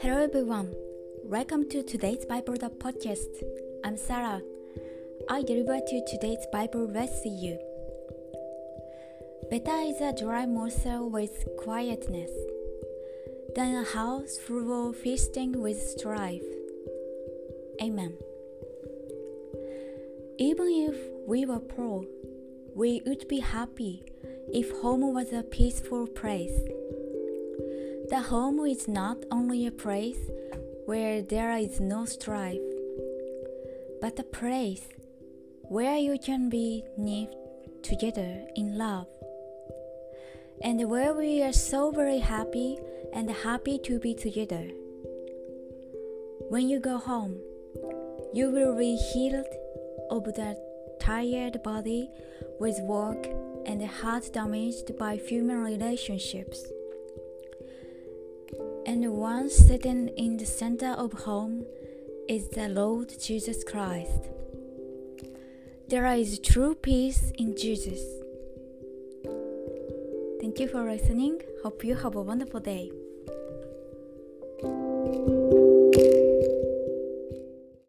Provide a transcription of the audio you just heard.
Hello everyone. Welcome to today's Bible podcast. I'm Sarah. I deliver to you today's Bible verse to you. Better is a dry morsel with quietness than a house full of feasting with strife. Amen. Even if we were poor, we would be happy if home was a peaceful place. The home is not only a place where there is no strife, but a place where you can be knit together in love, and where we are so very happy and happy to be together. When you go home, you will be healed of the tired body with work and heart damaged by human relationships. And one sitting in the center of home is the Lord Jesus Christ. There is true peace in Jesus. Thank you for listening. Hope you have a wonderful day.